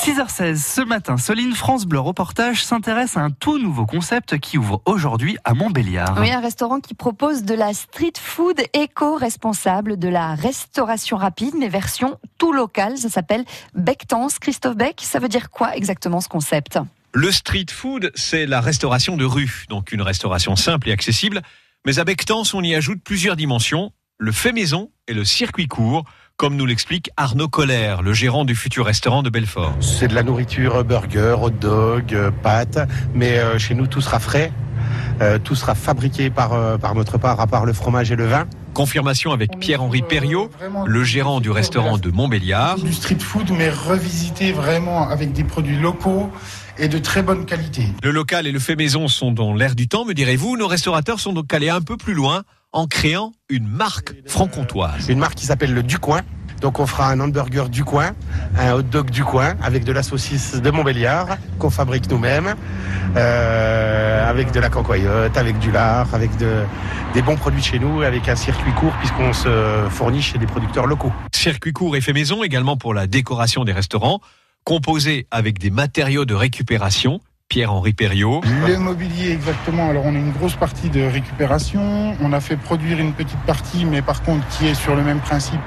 6h16, ce matin, Soline France Bleu Reportage s'intéresse à un tout nouveau concept qui ouvre aujourd'hui à Montbéliard. Oui, un restaurant qui propose de la street food éco-responsable, de la restauration rapide, mais version tout locale. Ça s'appelle Bectance. Christophe Beck, ça veut dire quoi exactement ce concept? Le street food, c'est la restauration de rue, donc une restauration simple et accessible. Mais à Bectance, on y ajoute plusieurs dimensions, le fait maison et le circuit court comme nous l'explique Arnaud Colère, le gérant du futur restaurant de Belfort. C'est de la nourriture, burger, hot dog, euh, pâtes, mais euh, chez nous tout sera frais, euh, tout sera fabriqué par, par notre part, à part le fromage et le vin. Confirmation avec Pierre-Henri Perriot, le gérant du restaurant de Montbéliard. Du street food, mais revisité vraiment avec des produits locaux et de très bonne qualité. Le local et le fait maison sont dans l'air du temps, me direz-vous. Nos restaurateurs sont donc allés un peu plus loin en créant une marque franc-comtoise. Une marque qui s'appelle le Ducoin. Donc on fera un hamburger du coin, un hot dog du coin, avec de la saucisse de Montbéliard qu'on fabrique nous-mêmes, euh, avec de la cancoyote, avec du lard, avec de, des bons produits chez nous, avec un circuit court puisqu'on se fournit chez des producteurs locaux. Circuit court et fait maison également pour la décoration des restaurants, composé avec des matériaux de récupération Pierre-Henri Perriot. Le mobilier, exactement. Alors, on a une grosse partie de récupération. On a fait produire une petite partie, mais par contre, qui est sur le même principe,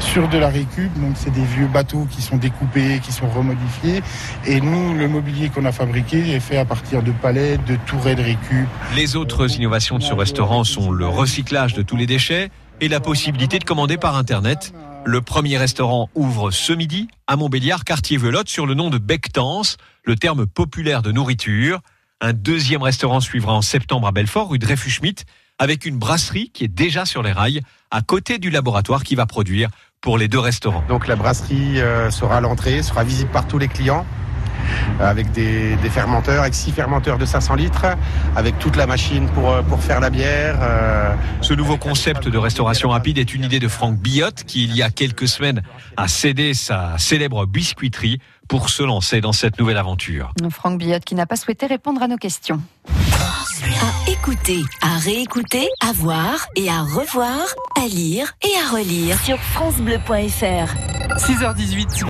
sur de la récup. Donc, c'est des vieux bateaux qui sont découpés, qui sont remodifiés. Et nous, le mobilier qu'on a fabriqué est fait à partir de palettes, de tourets de récup. Les autres innovations de ce restaurant sont le recyclage de tous les déchets et la possibilité de commander par Internet. Le premier restaurant ouvre ce midi à Montbéliard, quartier Velotte, sur le nom de Bectance, le terme populaire de nourriture. Un deuxième restaurant suivra en septembre à Belfort, rue Dreyfus-Schmidt, avec une brasserie qui est déjà sur les rails, à côté du laboratoire qui va produire pour les deux restaurants. Donc la brasserie euh, sera à l'entrée, sera visible par tous les clients avec des, fermenteurs, avec six fermenteurs de 500 litres, avec toute la machine pour, euh, pour faire la bière. Euh, Ce nouveau concept de restauration rapide est une idée de Franck Billotte qui, il y a quelques semaines, a cédé sa célèbre biscuiterie pour se lancer dans cette nouvelle aventure. Franck Billotte qui n'a pas souhaité répondre à nos questions. À écouter, à réécouter, à voir et à revoir, à lire et à relire sur FranceBleu.fr. 6h18.